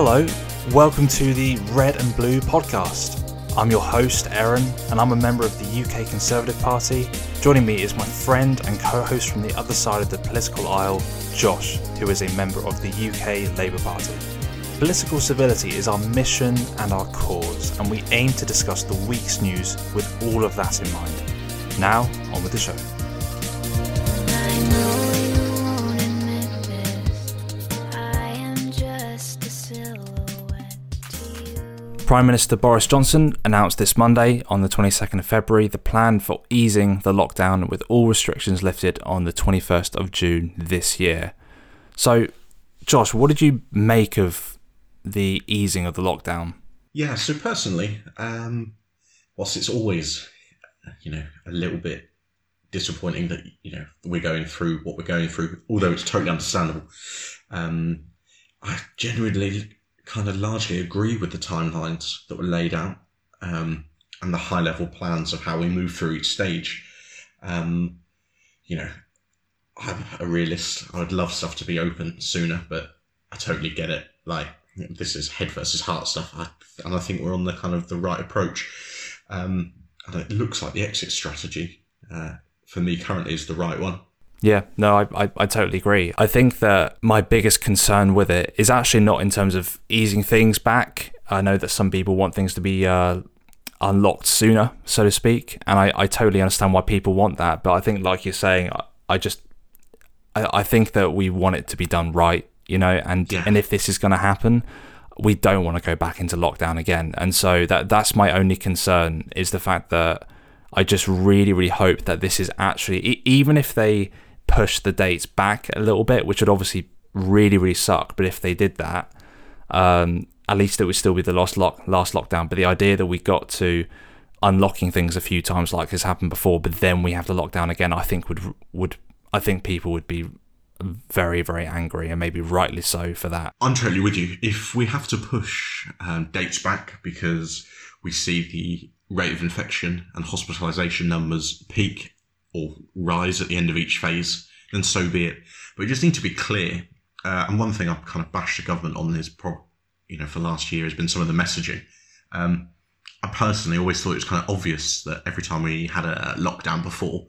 Hello, welcome to the Red and Blue podcast. I'm your host, Aaron, and I'm a member of the UK Conservative Party. Joining me is my friend and co host from the other side of the political aisle, Josh, who is a member of the UK Labour Party. Political civility is our mission and our cause, and we aim to discuss the week's news with all of that in mind. Now, on with the show. Prime Minister Boris Johnson announced this Monday, on the 22nd of February, the plan for easing the lockdown with all restrictions lifted on the 21st of June this year. So, Josh, what did you make of the easing of the lockdown? Yeah, so personally, um, whilst it's always, you know, a little bit disappointing that you know we're going through what we're going through, although it's totally understandable. Um, I genuinely kind of largely agree with the timelines that were laid out um, and the high level plans of how we move through each stage. Um, you know, I'm a realist. I would love stuff to be open sooner, but I totally get it. Like this is head versus heart stuff, I, and I think we're on the kind of the right approach. Um, and it looks like the exit strategy uh, for me currently is the right one. Yeah, no, I, I, I, totally agree. I think that my biggest concern with it is actually not in terms of easing things back. I know that some people want things to be uh, unlocked sooner, so to speak, and I, I totally understand why people want that. But I think, like you're saying, I, I just I, I think that we want it to be done right, you know, and yeah. and if this is going to happen, we don't want to go back into lockdown again. And so that that's my only concern is the fact that I just really, really hope that this is actually even if they push the dates back a little bit, which would obviously really, really suck. But if they did that, um, at least it would still be the last lock, last lockdown. But the idea that we got to unlocking things a few times, like has happened before, but then we have to lockdown again, I think would would I think people would be very, very angry, and maybe rightly so for that. I'm totally with you. If we have to push um, dates back because we see the rate of infection and hospitalisation numbers peak or rise at the end of each phase, then so be it. But we just need to be clear. Uh, and one thing I've kind of bashed the government on is, pro- you know, for last year has been some of the messaging. Um, I personally always thought it was kind of obvious that every time we had a lockdown before,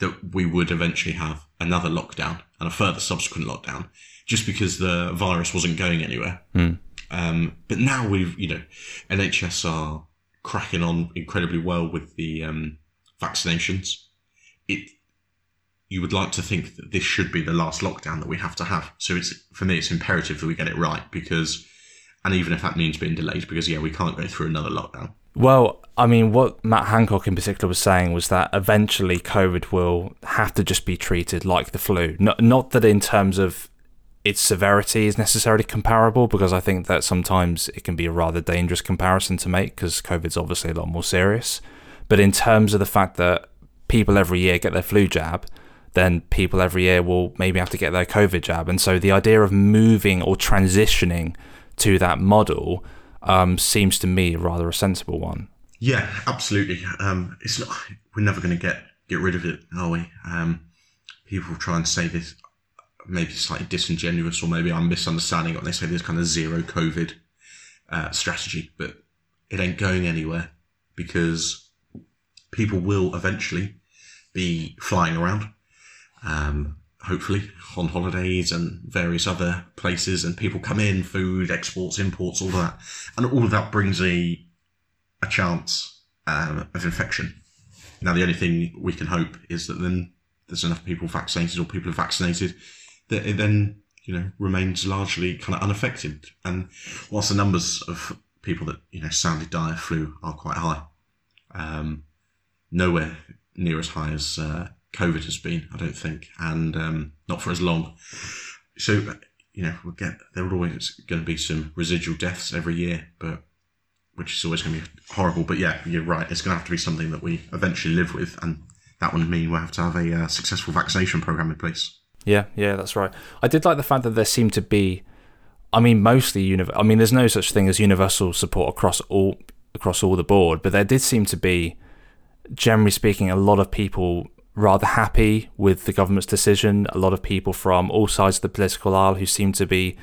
that we would eventually have another lockdown and a further subsequent lockdown, just because the virus wasn't going anywhere. Mm. Um, but now we've, you know, NHS are cracking on incredibly well with the um, vaccinations it you would like to think that this should be the last lockdown that we have to have. So it's for me, it's imperative that we get it right because, and even if that means being delayed, because yeah, we can't go through another lockdown. Well, I mean, what Matt Hancock in particular was saying was that eventually COVID will have to just be treated like the flu. Not, not that in terms of its severity is necessarily comparable, because I think that sometimes it can be a rather dangerous comparison to make, because COVID's obviously a lot more serious. But in terms of the fact that people every year get their flu jab, then people every year will maybe have to get their COVID jab. And so the idea of moving or transitioning to that model um, seems to me rather a sensible one. Yeah, absolutely. Um, it's not. We're never going to get get rid of it, are we? Um, people try and say this, maybe slightly disingenuous, or maybe I'm misunderstanding it. They say there's kind of zero COVID uh, strategy, but it ain't going anywhere because people will eventually be flying around, um, hopefully on holidays and various other places, and people come in, food, exports, imports, all that, and all of that brings a a chance um, of infection. Now, the only thing we can hope is that then there's enough people vaccinated or people are vaccinated that it then you know remains largely kind of unaffected. And whilst the numbers of people that you know sadly die of flu are quite high, um, nowhere near as high as uh, COVID has been, I don't think, and um, not for as long. So, you know, we'll get there are always going to be some residual deaths every year, but which is always going to be horrible. But yeah, you're right. It's going to have to be something that we eventually live with, and that would mean we'll have to have a uh, successful vaccination program in place. Yeah, yeah, that's right. I did like the fact that there seemed to be, I mean, mostly uni- I mean, there's no such thing as universal support across all across all the board, but there did seem to be generally speaking, a lot of people rather happy with the government's decision. A lot of people from all sides of the political aisle who seem to be,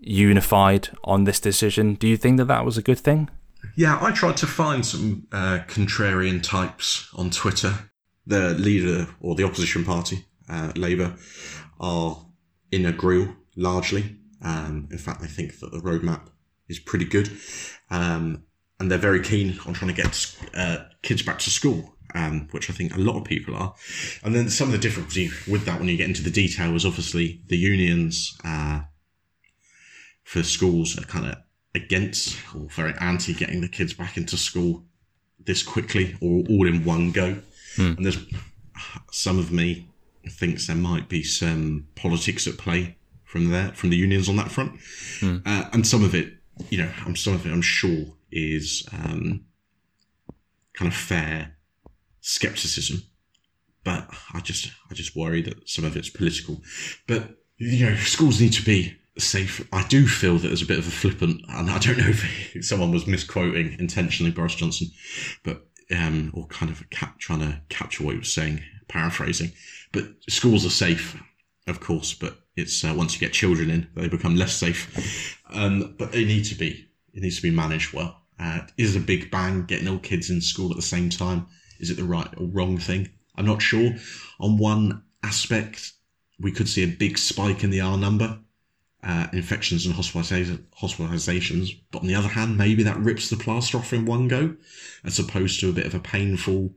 unified on this decision. Do you think that that was a good thing? Yeah, I tried to find some uh, contrarian types on Twitter. The leader or the opposition party, uh, Labour, are in agreement largely. Um, in fact, they think that the roadmap is pretty good. Um, and they're very keen on trying to get uh, kids back to school, um, which I think a lot of people are. And then some of the difficulty with that when you get into the detail is obviously the unions uh, for schools are kind of against or very anti getting the kids back into school this quickly or all in one go. Hmm. And there's some of me thinks there might be some politics at play from there from the unions on that front, uh, and some of it, you know, I'm some of it I'm sure is um, kind of fair skepticism, but I just I just worry that some of it's political. But you know, schools need to be safe. I do feel that there's a bit of a flippant, and I don't know if someone was misquoting intentionally Boris Johnson, but um, or kind of cap- trying to capture what he was saying, paraphrasing. But schools are safe, of course, but it's uh, once you get children in, they become less safe. Um, but they need to be. It needs to be managed well. Uh, is a big bang getting all kids in school at the same time? Is it the right or wrong thing? I'm not sure. On one aspect, we could see a big spike in the R number, uh, infections and hospitalizations. But on the other hand, maybe that rips the plaster off in one go, as opposed to a bit of a painful,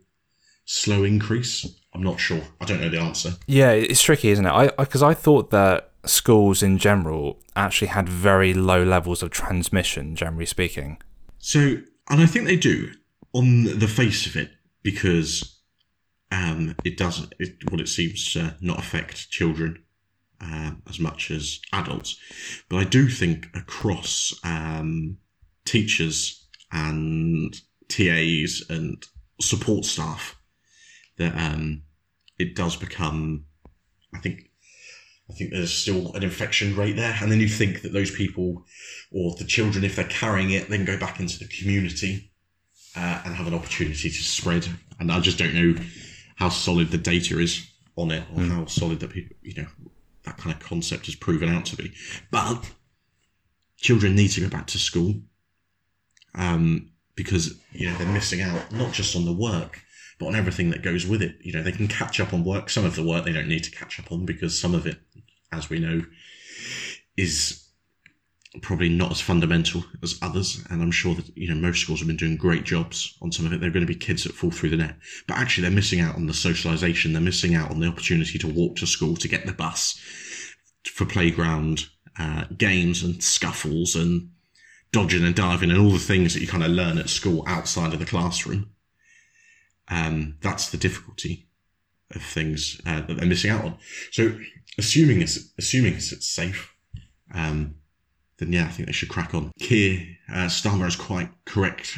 slow increase. I'm not sure. I don't know the answer. Yeah, it's tricky, isn't it? I because I, thought that schools in general actually had very low levels of transmission, generally speaking. So, and I think they do on the face of it because um, it doesn't. It, well, it seems to not affect children um, as much as adults, but I do think across um, teachers and TAs and support staff that um, it does become. I think I think there's still an infection rate there. And then you think that those people or the children, if they're carrying it, then go back into the community uh, and have an opportunity to spread. And I just don't know how solid the data is on it or how solid that people, you know, that kind of concept is proven out to be. But children need to go back to school um, because, you know, they're missing out not just on the work, but on everything that goes with it. You know, they can catch up on work. Some of the work they don't need to catch up on because some of it, as we know, is probably not as fundamental as others. And I'm sure that, you know, most schools have been doing great jobs on some of it. There are going to be kids that fall through the net. But actually, they're missing out on the socialization. They're missing out on the opportunity to walk to school, to get the bus, for playground uh, games and scuffles and dodging and diving and all the things that you kind of learn at school outside of the classroom. Um, that's the difficulty of things uh, that they're missing out on. So, assuming it's assuming it's safe, um, then yeah, I think they should crack on. Keir uh, Starmer is quite correct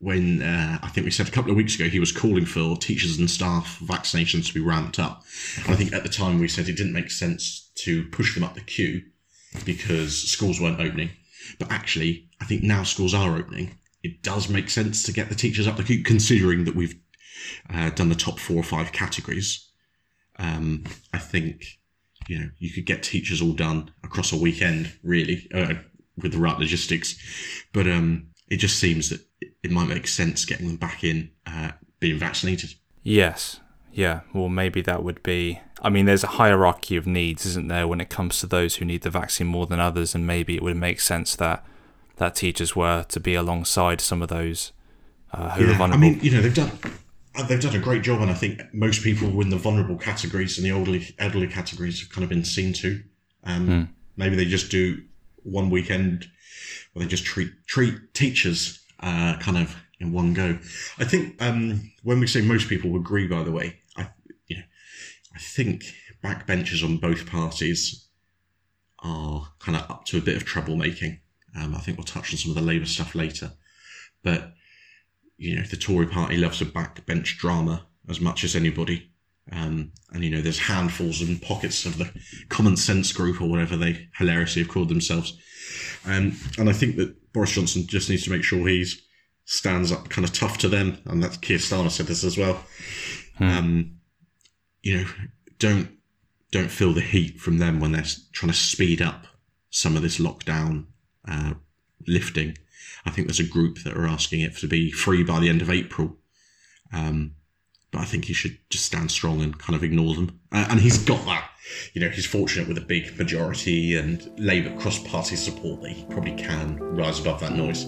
when uh, I think we said a couple of weeks ago he was calling for teachers and staff vaccinations to be ramped up. And I think at the time we said it didn't make sense to push them up the queue because schools weren't opening. But actually, I think now schools are opening. It does make sense to get the teachers up the queue, considering that we've uh, done the top four or five categories. Um, I think you know you could get teachers all done across a weekend, really, uh, with the right logistics. But um, it just seems that it might make sense getting them back in, uh, being vaccinated. Yes. Yeah. Well, maybe that would be. I mean, there's a hierarchy of needs, isn't there, when it comes to those who need the vaccine more than others, and maybe it would make sense that that teachers were to be alongside some of those uh, who are vulnerable. I mean, you know, they've done they've done a great job, and I think most people in the vulnerable categories and the elderly elderly categories have kind of been seen to. Um, Maybe they just do one weekend where they just treat treat teachers uh, kind of in one go. I think um, when we say most people agree, by the way, I you know, I think backbenchers on both parties are kind of up to a bit of troublemaking. Um, I think we'll touch on some of the Labour stuff later, but you know, the Tory party loves a backbench drama as much as anybody. Um, and, you know, there's handfuls and pockets of the common sense group or whatever they hilariously have called themselves. Um, and I think that Boris Johnson just needs to make sure he's stands up kind of tough to them. And that's Keir Starmer said this as well. Um, you know, don't, don't feel the heat from them when they're trying to speed up some of this lockdown uh, lifting. I think there's a group that are asking it to be free by the end of April. Um, but I think he should just stand strong and kind of ignore them. Uh, and he's got that. You know, he's fortunate with a big majority and Labour cross party support that he probably can rise above that noise.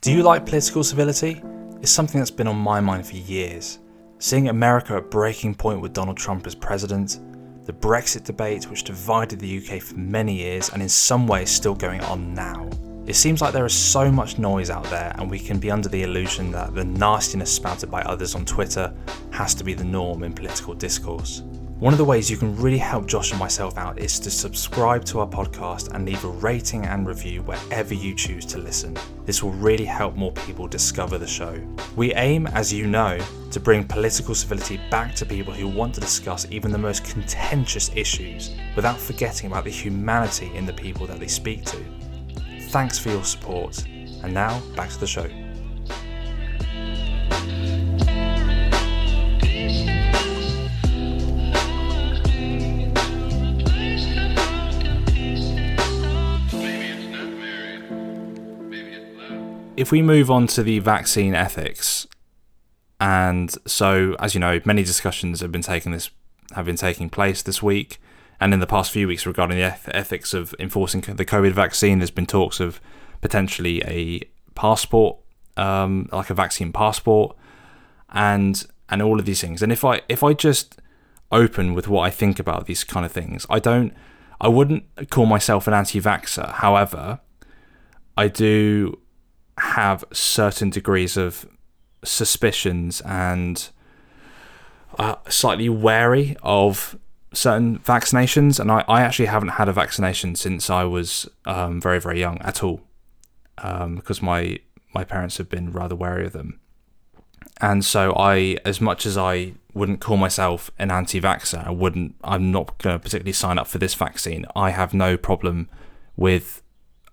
Do you like political civility? It's something that's been on my mind for years. Seeing America at breaking point with Donald Trump as president, the Brexit debate which divided the UK for many years and in some ways still going on now. It seems like there is so much noise out there, and we can be under the illusion that the nastiness spouted by others on Twitter has to be the norm in political discourse. One of the ways you can really help Josh and myself out is to subscribe to our podcast and leave a rating and review wherever you choose to listen. This will really help more people discover the show. We aim, as you know, to bring political civility back to people who want to discuss even the most contentious issues without forgetting about the humanity in the people that they speak to. Thanks for your support. And now, back to the show. If we move on to the vaccine ethics, and so as you know, many discussions have been taking this have been taking place this week and in the past few weeks regarding the eth- ethics of enforcing the COVID vaccine, there's been talks of potentially a passport, um, like a vaccine passport, and and all of these things. And if I if I just open with what I think about these kind of things, I don't, I wouldn't call myself an anti-vaxxer. However, I do have certain degrees of suspicions and uh, slightly wary of certain vaccinations, and I, I actually haven't had a vaccination since I was um, very very young at all, um, because my my parents have been rather wary of them, and so I, as much as I wouldn't call myself an anti-vaxxer, I wouldn't, I'm not going to particularly sign up for this vaccine. I have no problem with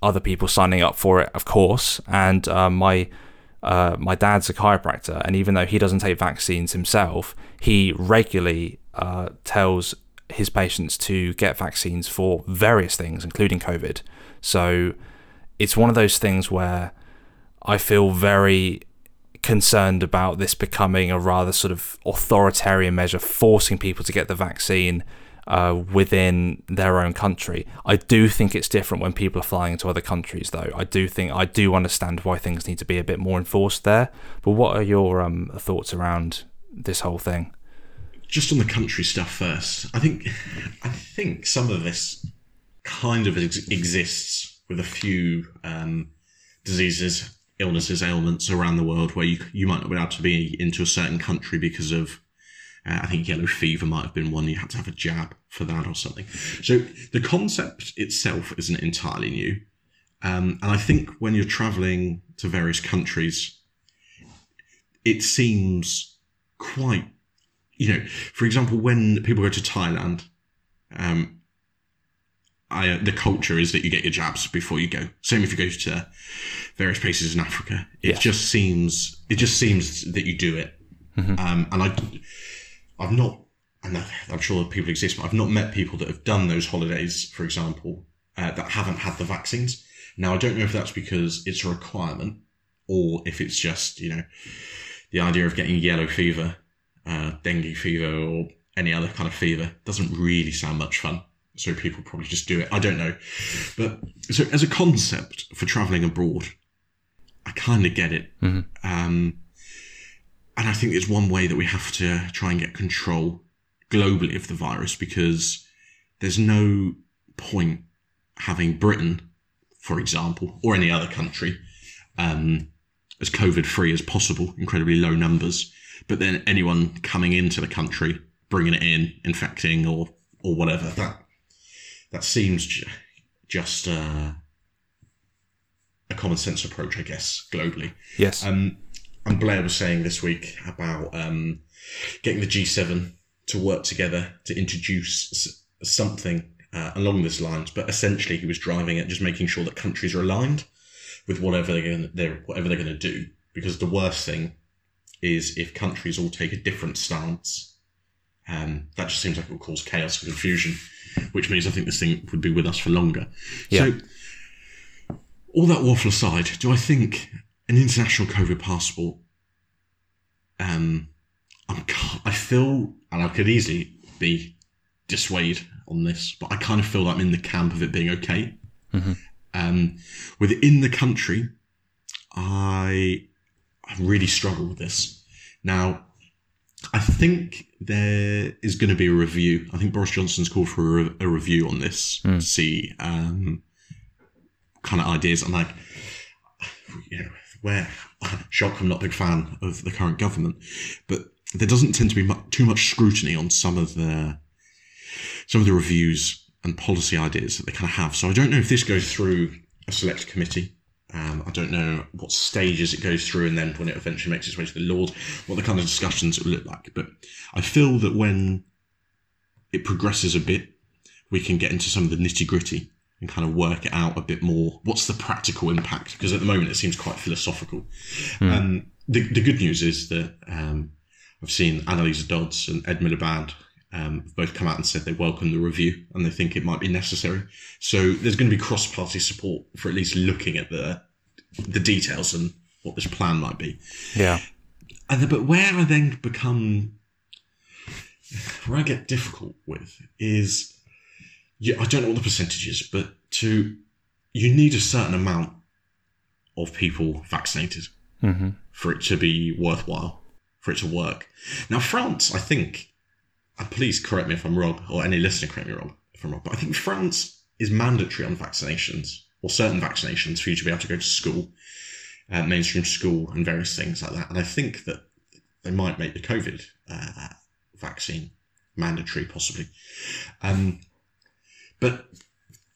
other people signing up for it, of course, and uh, my. Uh, my dad's a chiropractor, and even though he doesn't take vaccines himself, he regularly uh, tells his patients to get vaccines for various things, including COVID. So it's one of those things where I feel very concerned about this becoming a rather sort of authoritarian measure, forcing people to get the vaccine uh, within their own country. I do think it's different when people are flying into other countries, though. I do think I do understand why things need to be a bit more enforced there. But what are your um, thoughts around this whole thing? just on the country stuff first, I think I think some of this kind of ex- exists with a few um, diseases, illnesses, ailments around the world where you you might not be able to be into a certain country because of. Uh, I think yellow fever might have been one. You had to have a jab for that or something. So the concept itself isn't entirely new, um, and I think when you're traveling to various countries, it seems quite you know, for example, when people go to Thailand, um, I, the culture is that you get your jabs before you go. Same if you go to various places in Africa. It yeah. just seems it just seems that you do it. Mm-hmm. Um, and I, I've not, and I'm sure people exist, but I've not met people that have done those holidays, for example, uh, that haven't had the vaccines. Now I don't know if that's because it's a requirement or if it's just you know the idea of getting yellow fever uh, dengue fever or any other kind of fever doesn't really sound much fun. So people probably just do it. I don't know. But so as a concept for traveling abroad, I kind of get it. Mm-hmm. Um, and I think it's one way that we have to try and get control globally of the virus because there's no point having Britain, for example, or any other country, um, as COVID free as possible, incredibly low numbers, but then anyone coming into the country, bringing it in, infecting or or whatever, that that seems j- just uh, a common sense approach, I guess, globally. Yes. Um, and Blair was saying this week about um, getting the G7 to work together to introduce something uh, along this lines, but essentially he was driving it, just making sure that countries are aligned with whatever they're going they're whatever they're going to do. Because the worst thing is if countries all take a different stance Um, that just seems like it will cause chaos and confusion, which means I think this thing would be with us for longer. Yeah. So, all that waffle aside, do I think an international COVID passport? Um, I'm, I feel, and I could easily be dissuade on this, but I kind of feel that I'm in the camp of it being okay. Um, within the country, I I really struggle with this. Now, I think there is going to be a review. I think Boris Johnson's called for a, a review on this to see um, kind of ideas. And like, you know, where shock, I'm not a big fan of the current government, but there doesn't tend to be too much scrutiny on some of the some of the reviews and policy ideas that they kind of have. So I don't know if this goes through a select committee. Um, I don't know what stages it goes through, and then when it eventually makes its way to the Lord, what the kind of discussions it will look like. But I feel that when it progresses a bit, we can get into some of the nitty gritty and kind of work it out a bit more. What's the practical impact? Because at the moment it seems quite philosophical. Um, the, the good news is that um, I've seen Anneliese Dodds and Ed Miliband um, both come out and said they welcome the review and they think it might be necessary. So there's going to be cross-party support for at least looking at the the details and what this plan might be. Yeah. And then, but where I then become, where I get difficult with is, yeah, I don't know what the percentage is, but to, you need a certain amount of people vaccinated hmm for it to be worthwhile, for it to work. Now, France, I think, and please correct me if I'm wrong, or any listener correct me wrong if I'm wrong, but I think France is mandatory on vaccinations, or certain vaccinations, for you to be able to go to school, uh, mainstream school, and various things like that. And I think that they might make the COVID uh, vaccine mandatory, possibly. Um, but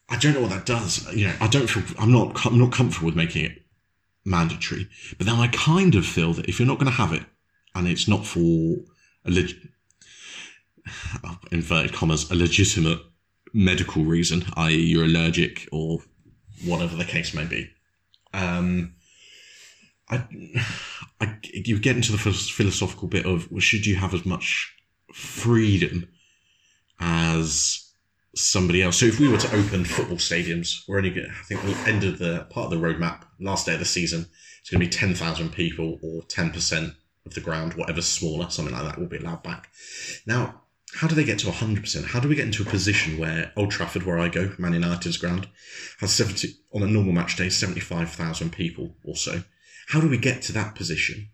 I don't know what that does. You know, I don't feel I'm not I'm not comfortable with making it mandatory. But then I kind of feel that if you're not going to have it, and it's not for a leg- inverted commas a legitimate medical reason, i.e., you're allergic or whatever the case may be, um, I, I you get into the philosophical bit of well, should you have as much freedom as somebody else. So if we were to open football stadiums, we're only going I think the end of the part of the roadmap, last day of the season, it's going to be 10,000 people or 10% of the ground, whatever's smaller, something like that will be allowed back. Now, how do they get to 100%? How do we get into a position where Old Trafford, where I go, Man United's ground, has 70, on a normal match day, 75,000 people or so? How do we get to that position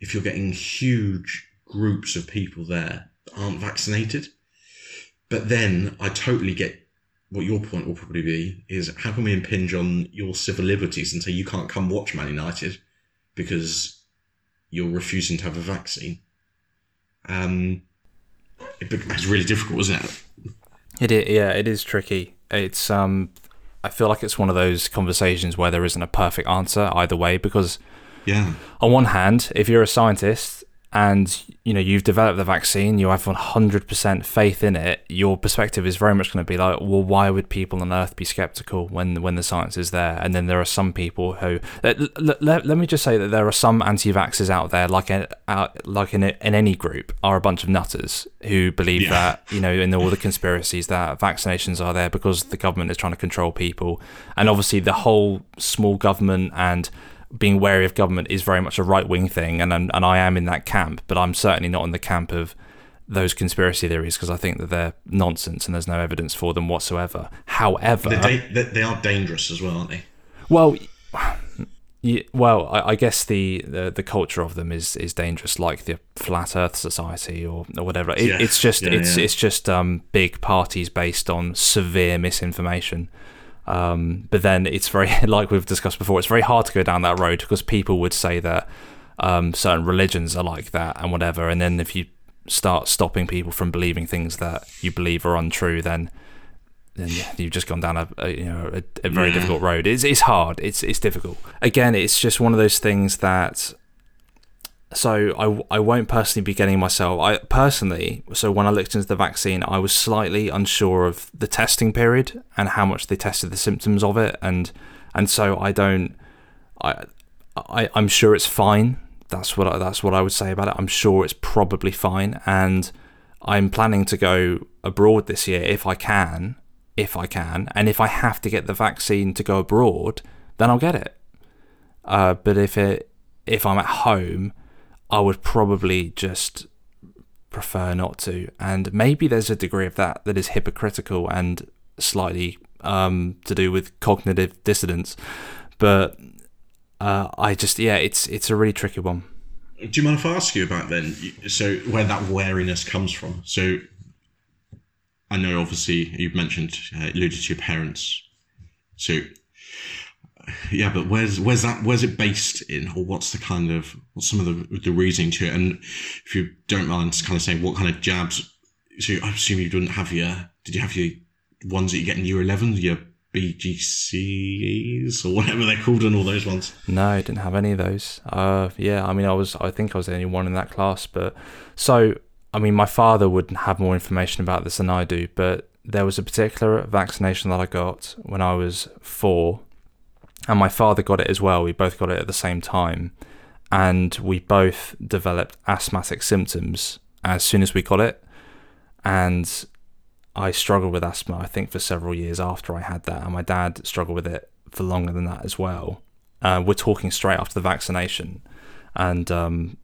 if you're getting huge groups of people there that aren't vaccinated? But then I totally get what your point will probably be is how can we impinge on your civil liberties and say you can't come watch Man United because you're refusing to have a vaccine? Um, it becomes really difficult, isn't it? It is, yeah, it is tricky. It's um, I feel like it's one of those conversations where there isn't a perfect answer either way because Yeah. on one hand, if you're a scientist and you know you've developed the vaccine, you have 100% faith in it. Your perspective is very much going to be like, well, why would people on Earth be skeptical when when the science is there? And then there are some people who let, let, let, me just say that there are some anti-vaxxers out there, like a, out, like in, in any group, are a bunch of nutters who believe Yeah. that you know in all the conspiracies that vaccinations are there because the government is trying to control people, and obviously the whole small government and being wary of government is very much a right wing thing, and I'm, and I am in that camp, but I'm certainly not in the camp of those conspiracy theories because I think that they're nonsense and there's no evidence for them whatsoever. However, da- they, are dangerous as well, aren't they? well, yeah, well, I, I guess the, the the culture of them is is dangerous, like the Flat Earth Society or, or whatever. It, Yeah. It's just Yeah, it's it's just um, big parties based on severe misinformation. Um, but then it's very like we've discussed before. It's very hard to go down that road because people would say that um, certain religions are like that and whatever. And then if you start stopping people from believing things that you believe are untrue, then then you've just gone down a, a you know a, a very Yeah. difficult road. It's it's hard. It's it's difficult. Again, it's just one of those things that. So I, I won't personally be getting myself. I personally. So when I looked into the vaccine, I was slightly unsure of the testing period and how much they tested the symptoms of it, and and so I don't. I, I I'm sure it's fine. That's what I, that's what I would say about it. I'm sure it's probably fine, and I'm planning to go abroad this year if I can, if I can, and if I have to get the vaccine to go abroad, then I'll get it. Uh, but if it if I'm at home, I would probably just prefer not to. And maybe there's a degree of that that is hypocritical and slightly um, to do with cognitive dissonance. But uh, I just yeah, it's it's a really tricky one. Do you mind if I ask you about then? So where that wariness comes from? So I know obviously you've mentioned uh, alluded to your parents. So yeah, but where's where's that where's it based in, or what's the kind of what's some of the the reasoning to it? And if you don't mind, kind of saying what kind of jabs. So I assume you didn't have your. Did you have your ones that you get in year eleven? Your BGCs or whatever they're called, and all those ones. No, I didn't have any of those. Uh, yeah, I mean, I was. I think I was the only one in that class. But so, I mean, my father would have more information about this than I do. But there was a particular vaccination that I got when I was four and my father got it as well. We both got it at the same time, and we both developed asthmatic symptoms as soon as we got it. And I struggled with asthma, I think, for several years after I had that, and my dad struggled with it for longer than that as well. Uh, we're talking straight after the vaccination, and um,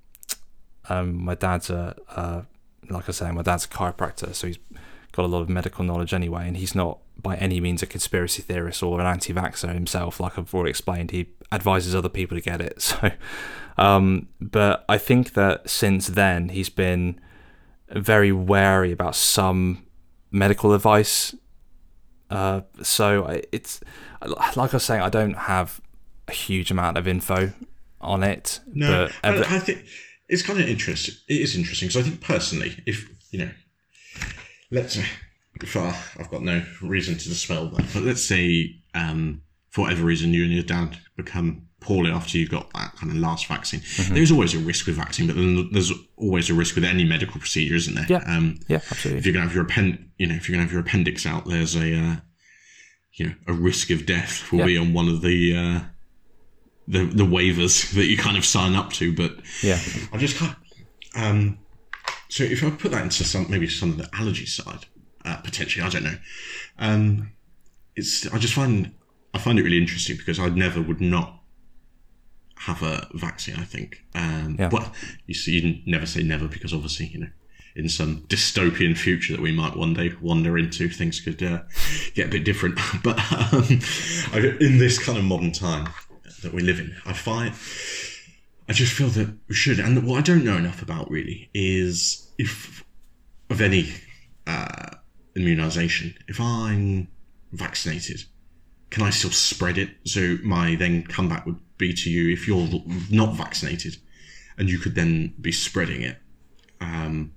um, my dad's a, a, like I say, my dad's a chiropractor, so he's got a lot of medical knowledge anyway, and he's not by any means a conspiracy theorist or an anti-vaxxer himself. Like I've already explained, he advises other people to get it. So, um, but I think that since then he's been very wary about some medical advice. Uh, so it's like I was saying, I don't have a huge amount of info on it. No, but I, I think it's kind of interesting. It is interesting because I think personally, if you know, let's far, I've got no reason to dispel that. But let's say, um, for whatever reason, you and your dad become poorly after you got that kind of last vaccine. Mm-hmm. There's always a risk with vaccine, but then there's always a risk with any medical procedure, isn't there? Yeah. Um, yeah, absolutely. If you're gonna have your append, you know, if you're gonna have your appendix out, there's a, uh, you know, a risk of death will yeah. be on one of the. Uh, the, the waivers that you kind of sign up to, but yeah, I just can't. Um, so if I put that into some maybe some of the allergy side, uh, potentially. I don't know. Um, it's I just find I find it really interesting because I never would not have a vaccine. I think. Um, yeah. Well, you see, you never say never because obviously you know in some dystopian future that we might one day wander into, things could uh, get a bit different. But um, in this kind of modern time that we live in, I find I just feel that we should. And what I don't know enough about really is if of any uh, immunization, if I'm vaccinated, can I still spread it? So my then comeback would be to you if you're not vaccinated, and you could then be spreading it. Um,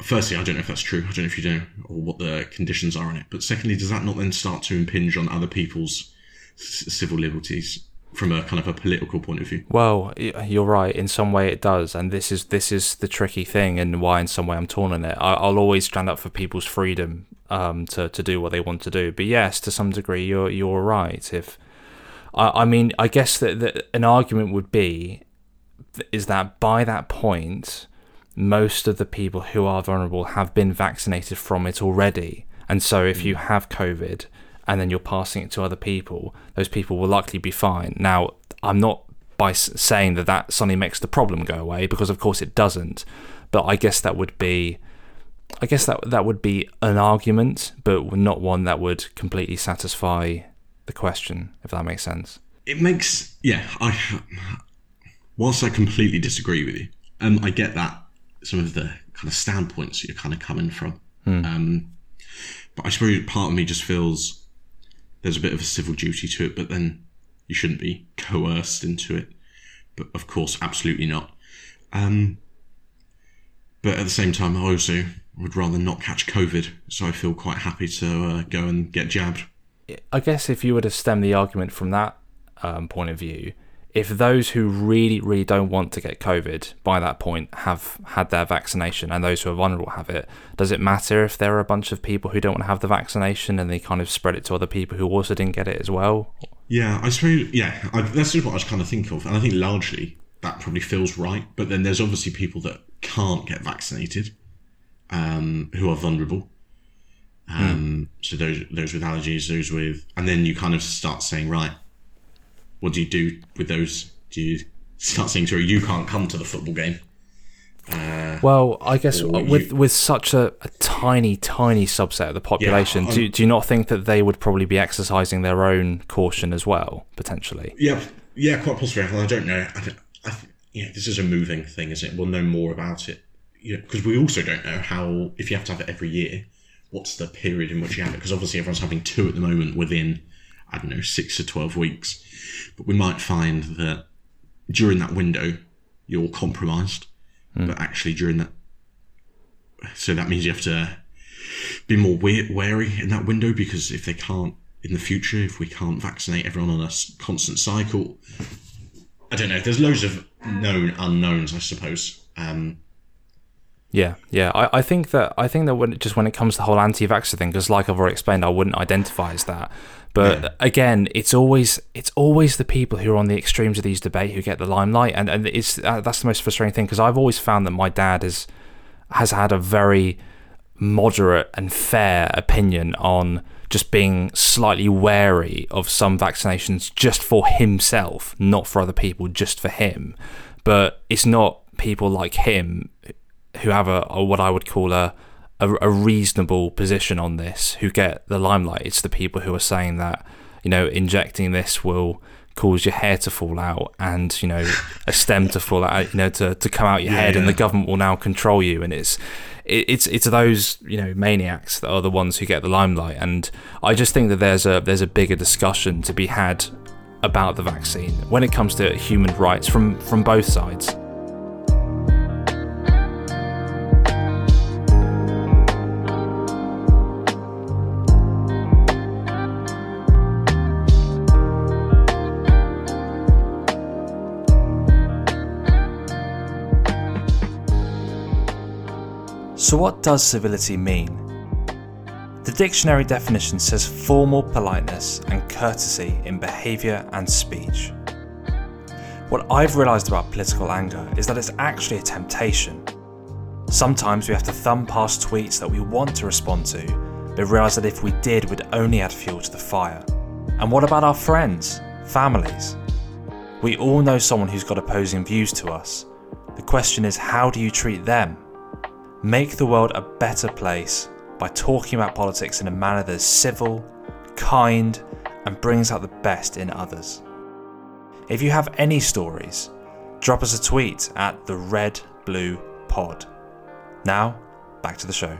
firstly, I don't know if that's true. I don't know if you know or what the conditions are on it. But secondly, does that not then start to impinge on other people's civil liberties? From a kind of a political point of view. Well, you're right. In some way, it does, and this is this is the tricky thing, and why in some way I'm torn on it. I, will always stand up for people's freedom um, to to do what they want to do. But yes, to some degree, you're you're right. If I, I mean, I guess that, that an argument would be is that by that point, most of the people who are vulnerable have been vaccinated from it already, and so if you mm. have COVID and then you're passing it to other people, those people will likely be fine. Now, I'm not by saying that that suddenly makes the problem go away because of course it doesn't, but I guess that would be I guess that that would be an argument, but not one that would completely satisfy the question, if that makes sense. It makes yeah. I whilst I completely disagree with you, um, I get that some of the kind of standpoints you're kind of coming from, hmm. um, but I suppose part of me just feels there's a bit of a civil duty to it, but then you shouldn't be coerced into it. But of course, absolutely not. Um, but at the same time, I also would rather not catch COVID, so I feel quite happy to uh, go and get jabbed. I guess if you were to stem the argument from that um, point of view, if those who really, really don't want to get COVID by that point have had their vaccination and those who are vulnerable have it, does it matter if there are a bunch of people who don't want to have the vaccination and they kind of spread it to other people who also didn't get it as well? Yeah, I suppose, yeah, I, that's just what I was kind of thinking of. And I think largely that probably feels right. But then there's obviously people that can't get vaccinated, um, who are vulnerable. Um, So those those with allergies, those with, and then you kind of start saying, right, what do you do with those? Do you start saying to her, you can't come to the football game? Uh, well, I guess with you- with such a, a tiny, tiny subset of the population, I'm- do, do you not think that they would probably be exercising their own caution as well, potentially? Yeah, yeah, quite possibly. I don't know. I, I th- yeah, this is a moving thing, isn't it? We'll know more about it. Yeah, because we also don't know how if you have to have it every year, what's the period in which you have it? Because obviously everyone's having two at the moment within I don't know six to twelve weeks, but we might find that during that window you're compromised, but actually during that, so that means you have to be more wary in that window because if they can't in the future, if we can't vaccinate everyone on a constant cycle, I don't know. There's loads of known unknowns, I suppose. Um, Yeah, yeah. I, I think that I think that when just when it comes to the whole anti-vaxxer thing, because like I've already explained, I wouldn't identify as that. But Yeah. again, it's always it's always the people who are on the extremes of these debate who get the limelight, and and it's uh, that's the most frustrating thing because I've always found that my dad is has had a very moderate and fair opinion on just being slightly wary of some vaccinations just for himself, not for other people, just for him. But it's not people like him who have a what I would call a, a a reasonable position on this who get the limelight. It's the people who are saying that you know injecting this will cause your hair to fall out and you know a stem to fall out you know to, to come out your Yeah, head and the government will now control you and it's it, it's it's those you know maniacs that are the ones who get the limelight and I just think that there's a there's a bigger discussion to be had about the vaccine when it comes to human rights from from both sides. So, what does civility mean? The dictionary definition says formal politeness and courtesy in behaviour and speech. What I've realised about political anger is that it's actually a temptation. Sometimes we have to thumb past tweets that we want to respond to, but realise that if we did, we'd only add fuel to the fire. And what about our friends, families? We all know someone who's got opposing views to us. The question is, how do you treat them? Make the world a better place by talking about politics in a manner that is civil, kind, and brings out the best in others. If you have any stories, drop us a tweet at the Red Blue Pod. Now, back to the show.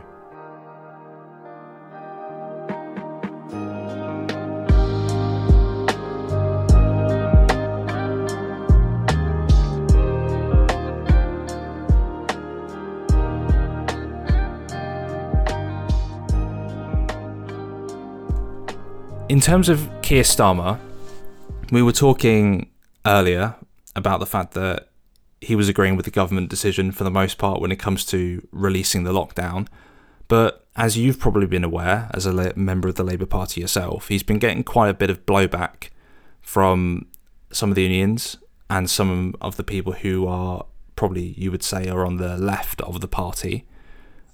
In terms of Keir Starmer, we were talking earlier about the fact that he was agreeing with the government decision for the most part when it comes to releasing the lockdown. But as you've probably been aware, as a member of the Labour Party yourself, he's been getting quite a bit of blowback from some of the unions and some of the people who are probably, you would say, are on the left of the party.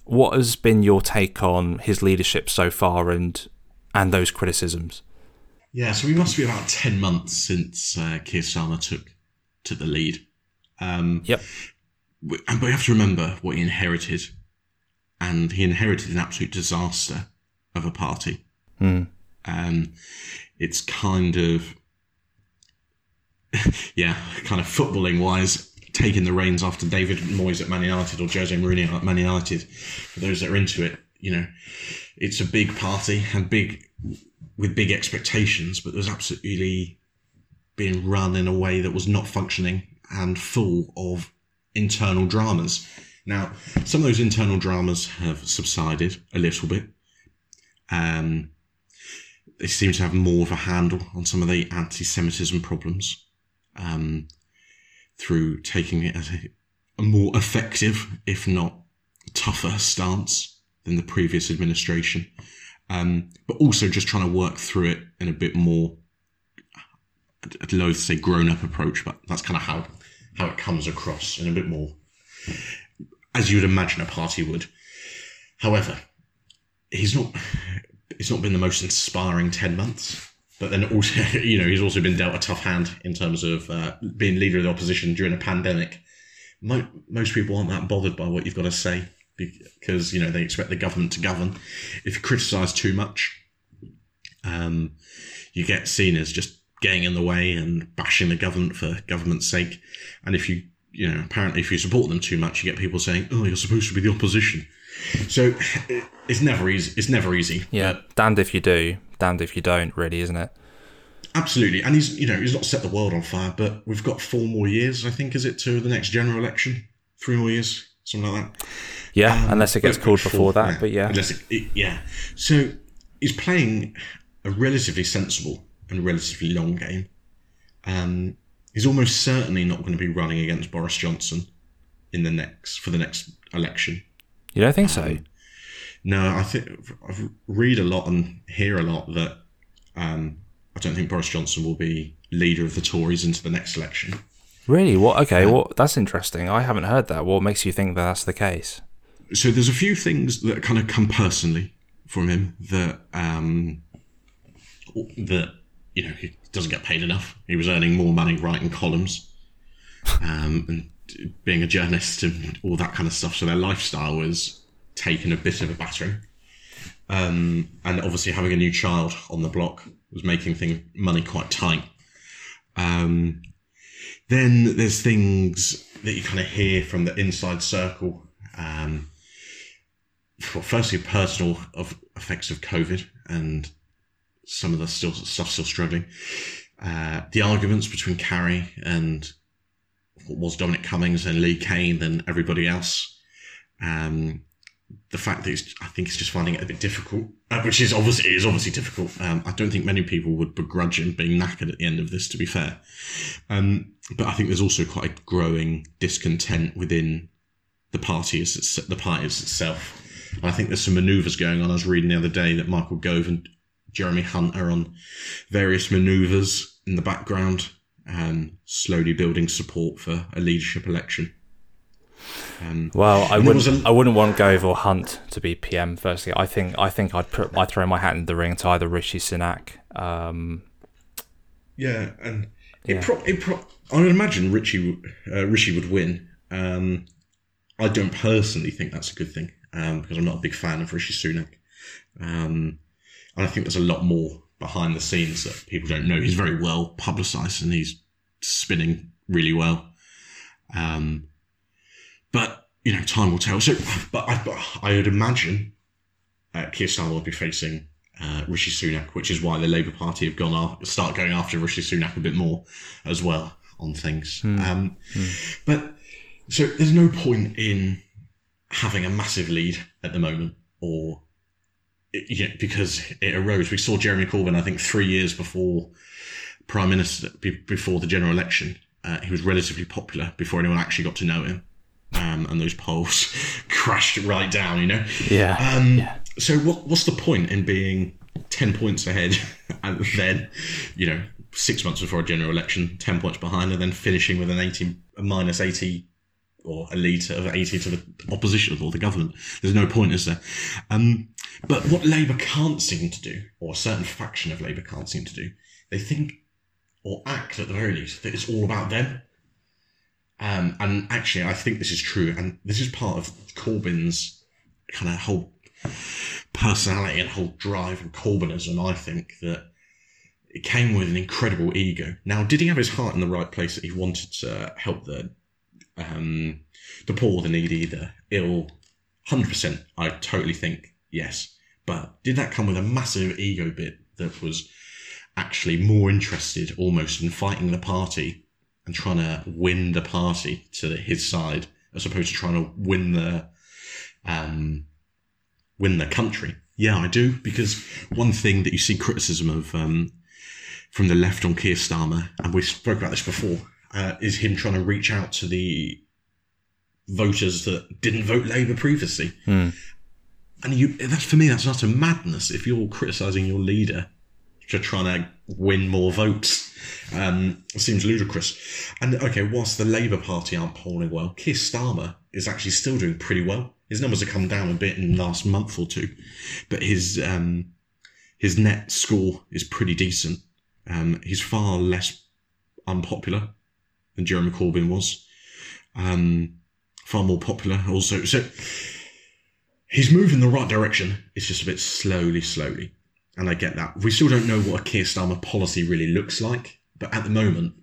What has been your take on his leadership so far and and those criticisms? yeah, so we must be about ten months since uh, Keir Starmer took took the lead. Um, Yep. and- but we have to remember what he inherited, and he inherited an absolute disaster of a party. Hmm. Um, it's kind of, yeah, kind of footballing wise, taking the reins after David Moyes at Man United or Jose Mourinho at Man United. For those that are into it, you know, it's a big party and big with big expectations, but there was absolutely being run in a way that was not functioning and full of internal dramas. Now, some of those internal dramas have subsided a little bit. Um, they seem to have more of a handle on some of the anti-Semitism problems um, through taking it as a, a more effective, if not tougher, stance than the previous administration. Um, but also just trying to work through it in a bit more, I'd loathe to say grown-up approach, but that's kind of how how it comes across in a bit more as you would imagine a party would. However, he's not. It's not been the most inspiring ten months. But then also, you know, he's also been dealt a tough hand in terms of uh, being leader of the opposition during a pandemic. Mo- most people aren't that bothered by what you've got to say because you know they expect the government to govern. If you criticise too much, um, you get seen as just getting in the way and bashing the government for government's sake. And if you you know, apparently if you support them too much, you get people saying, "Oh, you're supposed to be the opposition." So it's never easy. It's never easy. Yeah, damned if you do, damned if you don't. Really, isn't it? Absolutely, and he's you know he's not set the world on fire, but we've got four more years. I think is it to the next general election? Three more years, something like that. Yeah, um, unless it gets called before that, yeah, but yeah, unless it, it, yeah. So he's playing a relatively sensible and relatively long game. Um, he's almost certainly not going to be running against Boris Johnson in the next for the next election. You don't think so? Um, no, I think I read a lot and hear a lot that um, I don't think Boris Johnson will be leader of the Tories into the next election. Really? What? Okay. Well, that's interesting. I haven't heard that. What makes you think that that's the case? So there's a few things that kind of come personally from him that um, that you know he doesn't get paid enough. He was earning more money writing columns um, and being a journalist and all that kind of stuff. So their lifestyle was taken a bit of a battering. Um, and obviously having a new child on the block was making things money quite tight. Um, then there's things that you kind of hear from the inside circle. Um, well, firstly, personal of effects of COVID and some of the still stuff still struggling. Uh, the arguments between Carrie and what was Dominic Cummings and Lee Cain and everybody else. Um, the fact that I think he's just finding it a bit difficult, uh, which is obviously is obviously difficult. Um, I don't think many people would begrudge him being knackered at the end of this. To be fair, um, but I think there's also quite a growing discontent within the party as the party as itself. And I think there's some manoeuvres going on. I was reading the other day that Michael Gove and Jeremy Hunt are on various manoeuvres in the background, and slowly building support for a leadership election. Um, well, I wouldn't. A, I wouldn't want Gove or Hunt to be PM. Firstly, I think. I think I'd put. I'd throw my hat in the ring to either Rishi Sunak. Um, yeah, and it yeah. Pro, it pro, I would imagine Richie uh, Rishi would win. Um, I don't personally think that's a good thing um, because I'm not a big fan of Rishi Sunak. Um, and I think there's a lot more behind the scenes that people don't know. He's very well publicized and he's spinning really well. Um, but you know, time will tell. So, but I, but I would imagine uh, Keir Starmer will be facing uh, Rishi Sunak, which is why the Labour Party have gone off, start going after Rishi Sunak a bit more as well on things. Mm. Um, mm. But so there's no point in having a massive lead at the moment or yeah, because it arose. We saw Jeremy Corbyn, I think, three years before Prime Minister, before the general election. Uh, he was relatively popular before anyone actually got to know him. Um, and those polls crashed right down, you know? Yeah. Um, yeah. So, what, what's the point in being 10 points ahead and then, you know, six months before a general election, 10 points behind, and then finishing with an 80, a minus 80 or a lead of 80 to the opposition or the government. There's no point, is there? Um, but what Labour can't seem to do, or a certain faction of Labour can't seem to do, they think or act at the very least that it's all about them. Um, and actually, I think this is true, and this is part of Corbyn's kind of whole personality and whole drive and Corbynism. I think that it came with an incredible ego. Now, did he have his heart in the right place that he wanted to help the um, the poor, the needy, the ill? Hundred percent, I totally think yes. But did that come with a massive ego bit that was actually more interested almost in fighting the party and trying to win the party to his side as opposed to trying to win the um, win the country? Yeah, I do because one thing that you see criticism of um, from the left on Keir Starmer, and we spoke about this before, uh, is him trying to reach out to the voters that didn't vote Labour previously. Mm and you that's for me that's not a madness if you're criticizing your leader to try to win more votes. Um, seems ludicrous. And okay, whilst the Labour Party aren't polling well, Keir Starmer is actually still doing pretty well. His numbers have come down a bit in the last month or two, but his um, his net score is pretty decent. Um, he's far less unpopular than Jeremy Corbyn was. Um, far more popular also. So he's moving in the right direction. It's just a bit slowly, slowly. And I get that. We still don't know what a Keir Starmer policy really looks like. But at the moment,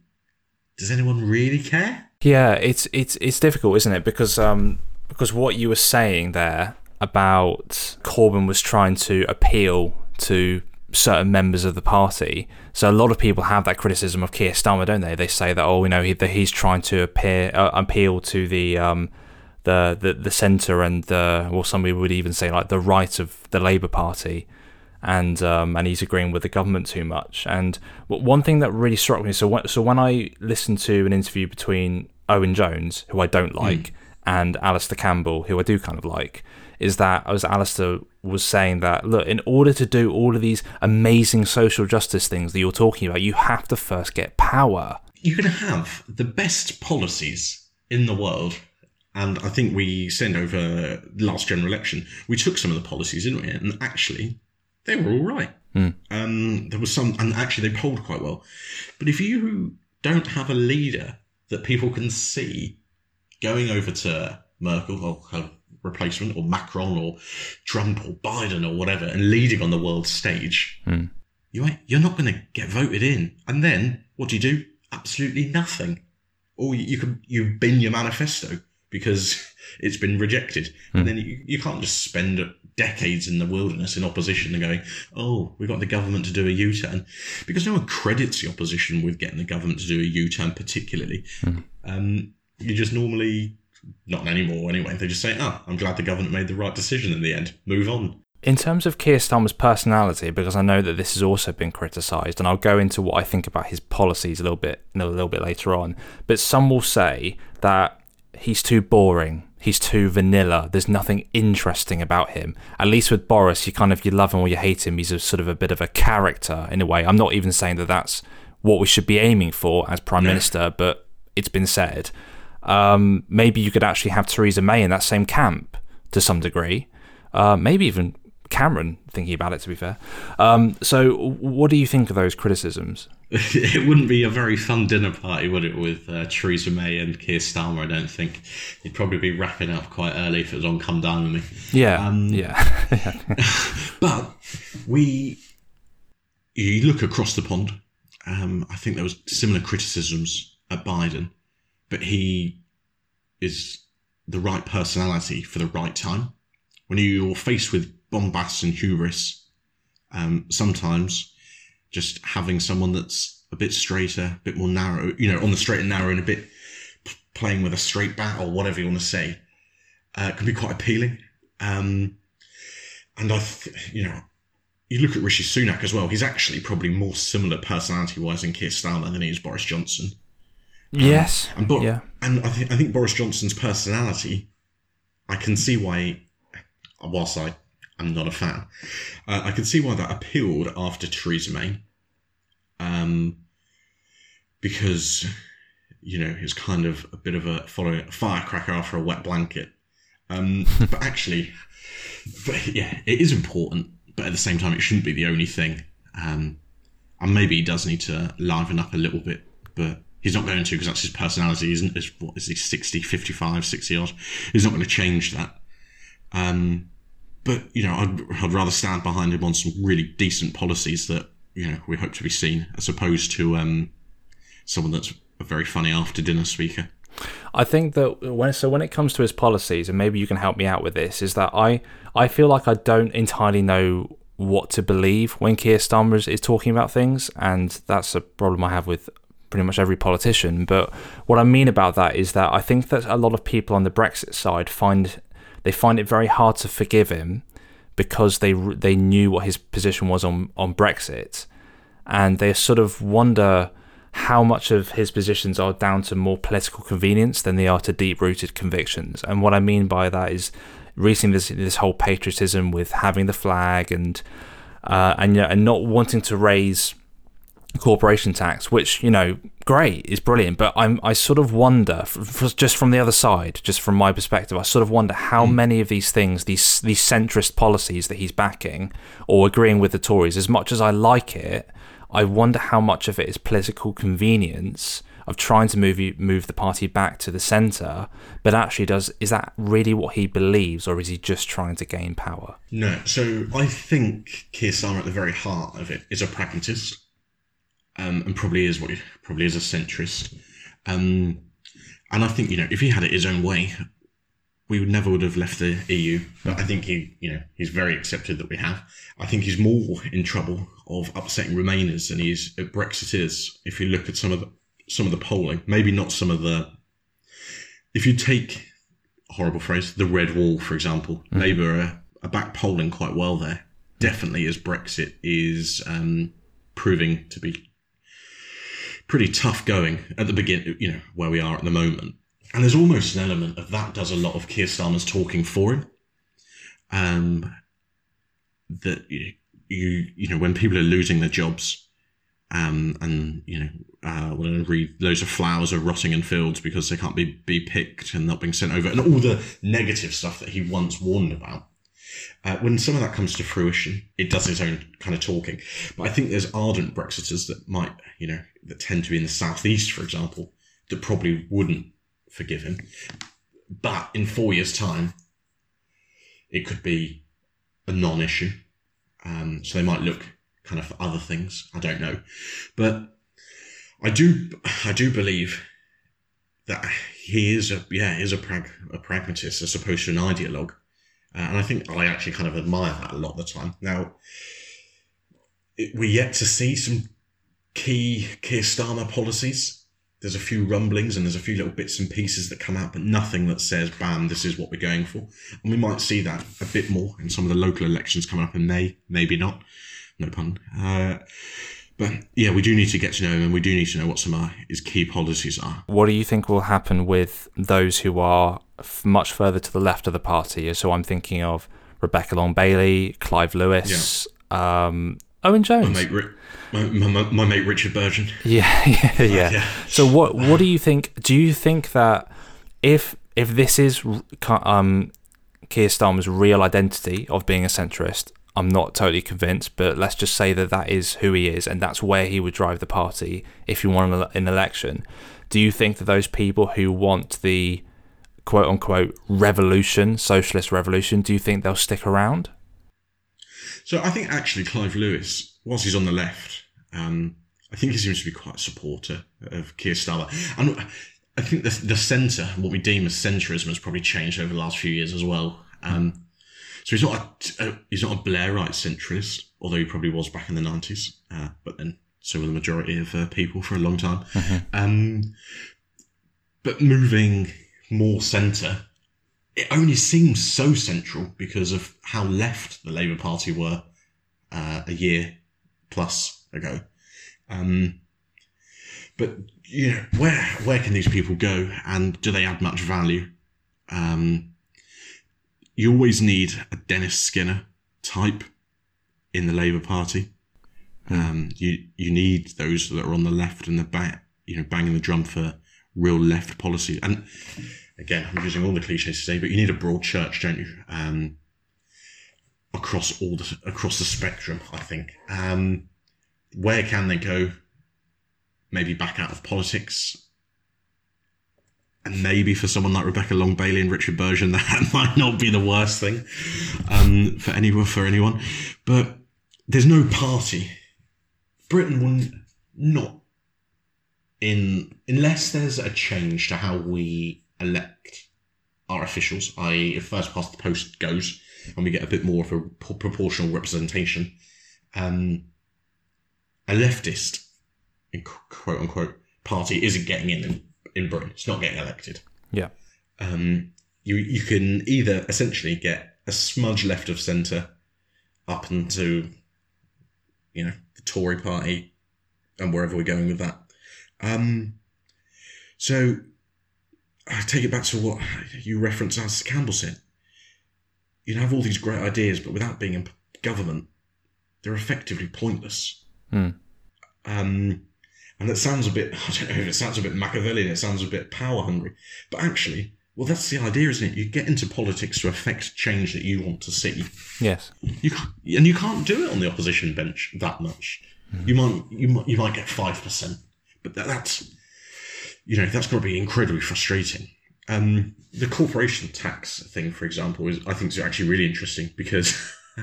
does anyone really care? Yeah, it's it's it's difficult, isn't it? Because um because what you were saying there about Corbyn was trying to appeal to certain members of the party. So a lot of people have that criticism of Keir Starmer, don't they? They say that oh, you know, he, he's trying to appear uh, appeal to the um, the the, the centre and the well, somebody would even say like the right of the Labour Party, and um, and he's agreeing with the government too much. And one thing that really struck me, so when, so when I listened to an interview between Owen Jones, who I don't like, mm. and Alastair Campbell, who I do kind of like is that as Alastair was saying that look, in order to do all of these amazing social justice things that you're talking about, you have to first get power. You can have the best policies in the world. And I think we sent over last general election. We took some of the policies, didn't we? And actually, they were all right. Mm. Um, there was some, and actually they polled quite well. But if you don't have a leader that people can see going over to Merkel or her replacement or Macron or Trump or Biden or whatever and leading on the world stage, mm. you ain't, you're not going to get voted in. And then what do you do? Absolutely nothing. Or you, you can you bin your manifesto because it's been rejected, mm. and then you, you can't just spend decades in the wilderness in opposition and going, oh, we got the government to do a U-turn, because no one credits the opposition with getting the government to do a U-turn particularly. Mm. Um, you just normally not anymore anyway. They just say, oh, I'm glad the government made the right decision in the end. Move on. In terms of Keir Starmer's personality, because I know that this has also been criticised, and I'll go into what I think about his policies a little bit a little bit later on. But some will say that he's too boring, he's too vanilla. There's nothing interesting about him. At least with Boris, you kind of you love him or you hate him. He's a sort of a bit of a character in a way. I'm not even saying that that's what we should be aiming for as prime minister, but it's been said um, maybe you could actually have Theresa May in that same camp to some degree. Uh, maybe even Cameron, thinking about it, to be fair. Um, so, what do you think of those criticisms? it wouldn't be a very fun dinner party, would it, with uh, Theresa May and Keir Starmer? I don't think. he'd probably be wrapping up quite early if it was on Come Dine with Me. Yeah. Um, yeah. but we, you look across the pond, um, I think there was similar criticisms at Biden but he is the right personality for the right time. When you're faced with bombast and hubris, um, sometimes just having someone that's a bit straighter, a bit more narrow, you know, on the straight and narrow, and a bit playing with a straight bat or whatever you want to say, uh, can be quite appealing. Um, and I, th- you know, you look at Rishi Sunak as well. He's actually probably more similar personality-wise in Keir Starmer than he is Boris Johnson. Um, yes. And, Bo- yeah. and I, th- I think Boris Johnson's personality, I can see why, whilst I am not a fan, uh, I can see why that appealed after Theresa May. Um, because, you know, it's kind of a bit of a following a firecracker after a wet blanket. Um, but actually, but yeah, it is important, but at the same time, it shouldn't be the only thing. Um, and maybe he does need to liven up a little bit, but He's not going to because that's his personality, isn't is what is he 60, 55, 60 odd. He's not going to change that. Um, but you know, I'd, I'd rather stand behind him on some really decent policies that you know we hope to be seen, as opposed to um, someone that's a very funny after dinner speaker. I think that when so when it comes to his policies, and maybe you can help me out with this, is that I I feel like I don't entirely know what to believe when Keir Starmer is, is talking about things, and that's a problem I have with pretty much every politician. But what I mean about that is that I think that a lot of people on the Brexit side find they find it very hard to forgive him because they they knew what his position was on on Brexit, and they sort of wonder how much of his positions are down to more political convenience than they are to deep rooted convictions. And what I mean by that is recently this, this whole patriotism with having the flag and uh, and and not wanting to raise corporation tax, which you know, great, is brilliant. But I'm I sort of wonder, just from the other side, just from my perspective, I sort of wonder how hmm. many of these things, these these centrist policies that he's backing or agreeing with the Tories, as much as I like it, I wonder how much of it is political convenience of trying to move move the party back to the centre, but actually does is that really what he believes, or is he just trying to gain power? No, so I think Keir Starmer at the very heart of it is a pragmatist, um, and probably is what he, probably is a centrist. Um, and I think you know if he had it his own way, we would never would have left the EU. But I think he, you know, he's very accepted that we have. I think he's more in trouble of upsetting Remainers than he's is at Brexiteers. If you look at some of the some of the polling, maybe not some of the. If you take horrible phrase, the red wall, for example, Labour are, are back polling quite well there. Definitely, as Brexit is um, proving to be pretty tough going at the beginning, you know, where we are at the moment. And there's almost an element of that does a lot of Keir Starmer's talking for him. Um, that you, you, you know, when people are losing their jobs, um, and you know, uh, when I read loads of flowers are rotting in fields because they can't be be picked and not being sent over, and all the negative stuff that he once warned about. Uh, when some of that comes to fruition, it does its own kind of talking. But I think there's ardent Brexiters that might, you know, that tend to be in the southeast, for example, that probably wouldn't forgive him. But in four years' time, it could be a non-issue. Um, so they might look kind of for other things. I don't know, but I do, I do believe that he is a yeah, is a, prag- a pragmatist as opposed to an ideologue. Uh, and I think I actually kind of admire that a lot of the time. Now, it, we're yet to see some key Keir Starmer policies. There's a few rumblings and there's a few little bits and pieces that come out, but nothing that says, bam, this is what we're going for. And we might see that a bit more in some of the local elections coming up in May, maybe not. No pun. Uh, but yeah, we do need to get to know him and we do need to know what some of his key policies are. What do you think will happen with those who are f- much further to the left of the party? So I'm thinking of Rebecca Long Bailey, Clive Lewis, um, Owen My Jones. mate, Ri- my, my, my, my mate Richard Burgon. Yeah, yeah, yeah. yeah. So what what do you think? Do you think that if if this is um, Keir Starmer's real identity of being a centrist, I'm not totally convinced, but let's just say that that is who he is, and that's where he would drive the party if he won an election. Do you think that those people who want the quote unquote revolution, socialist revolution, do you think they'll stick around? So I think actually Clive Lewis, whilst he's on the left, um, I think he seems to be quite a supporter of Keir Starmer. And I think the, the centre, what we deem as centrism, has probably changed over the last few years as well. Um, so he's not a, a, he's not a Blairite centrist, although he probably was back in the nineties. Uh, but then so were the majority of uh, people for a long time. Um, but moving more centre, it only seems so central because of how left the Labour Party were uh, a year plus ago. Um, but you know, where where can these people go, and do they add much value? Um, you always need a Dennis Skinner type in the Labour Party. Um, you you need those that are on the left and the back, you know, banging the drum for real left policy. And again, I'm using all the cliches today, but you need a broad church, don't you? Um, across all the across the spectrum, I think. Um, where can they go? Maybe back out of politics. And maybe for someone like Rebecca Long Bailey and Richard Burgon, that might not be the worst thing um, for anyone. For anyone, but there's no party. Britain will not in unless there's a change to how we elect our officials, i.e., if first past the post goes, and we get a bit more of a proportional representation, um, a leftist, in quote unquote, party isn't getting in, in in Britain. It's not getting elected. Yeah. Um, you you can either essentially get a smudge left of centre up into you know the Tory party and wherever we're going with that. Um, so I take it back to what you referenced as Campbell said. You have all these great ideas, but without being in government, they're effectively pointless. Um, and it sounds a bit, I don't know if it sounds a bit Machiavellian, it sounds a bit power hungry. But actually, well, that's the idea, isn't it? You get into politics to affect change that you want to see. Yes. You and you can't do it on the opposition bench that much. You might, you might, you might get five percent, but that, that's, you know, that's got to be incredibly frustrating. Um, the corporation tax thing, for example, is I think is actually really interesting because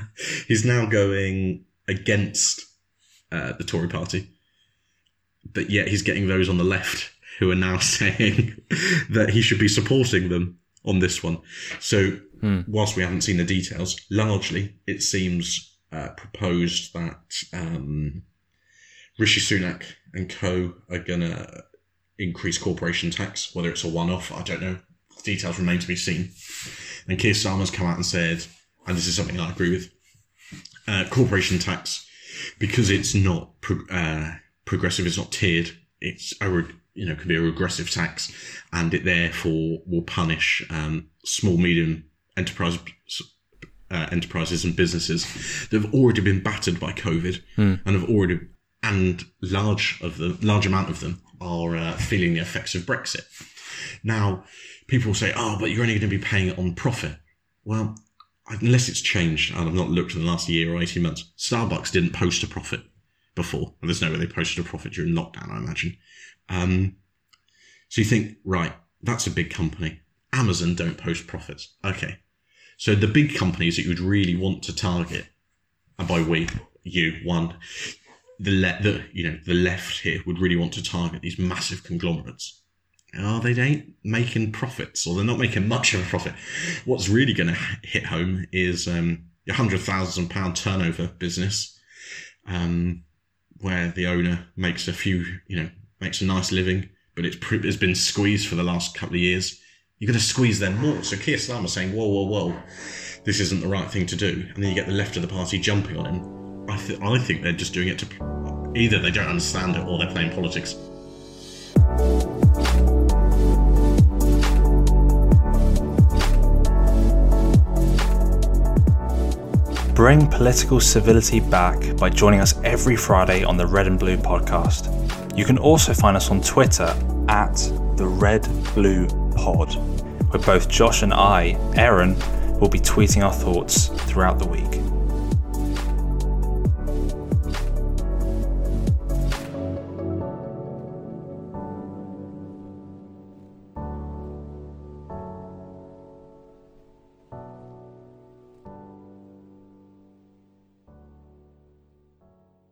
he's now going against uh, the Tory party, but yet he's getting those on the left who are now saying that he should be supporting them on this one. So, whilst we haven't seen the details, largely it seems uh, proposed that um, Rishi Sunak and co are going to increase corporation tax, whether it's a one off, I don't know. Details remain to be seen. And Keir Starmer's come out and said, and this is something I agree with, uh, corporation tax, because it's not pro- uh, progressive, it's not tiered, it's a re- you know can be a regressive tax, and it therefore will punish um, small medium enterprise uh, enterprises and businesses that have already been battered by COVID and have already and large of the large amount of them are uh, feeling the effects of Brexit. Now, people say, "Oh, but you're only going to be paying it on profit." Well, unless it's changed, and I've not looked in the last year or eighteen months. Starbucks didn't post a profit before, and there's no way they posted a profit during lockdown. I imagine. Um, so you think, right, that's a big company. Amazon don't post profits. Okay, so the big companies that you would really want to target, and by we, you, one, the le- the you know the left here would really want to target these massive conglomerates. Oh, they ain't making profits, or they're not making much of a profit. What's really going to hit home is um, hundred thousand pound turnover business, um, where the owner makes a few, you know, makes a nice living, but it's it's been squeezed for the last couple of years. You're going to squeeze them more. So Keir Starmer saying, "Whoa, whoa, whoa, this isn't the right thing to do," and then you get the left of the party jumping on him. I, th- I think they're just doing it to either they don't understand it or they're playing politics. Bring political civility back by joining us every Friday on the Red and Blue podcast. You can also find us on Twitter at the Red Blue Pod, where both Josh and I, Aaron, will be tweeting our thoughts throughout the week.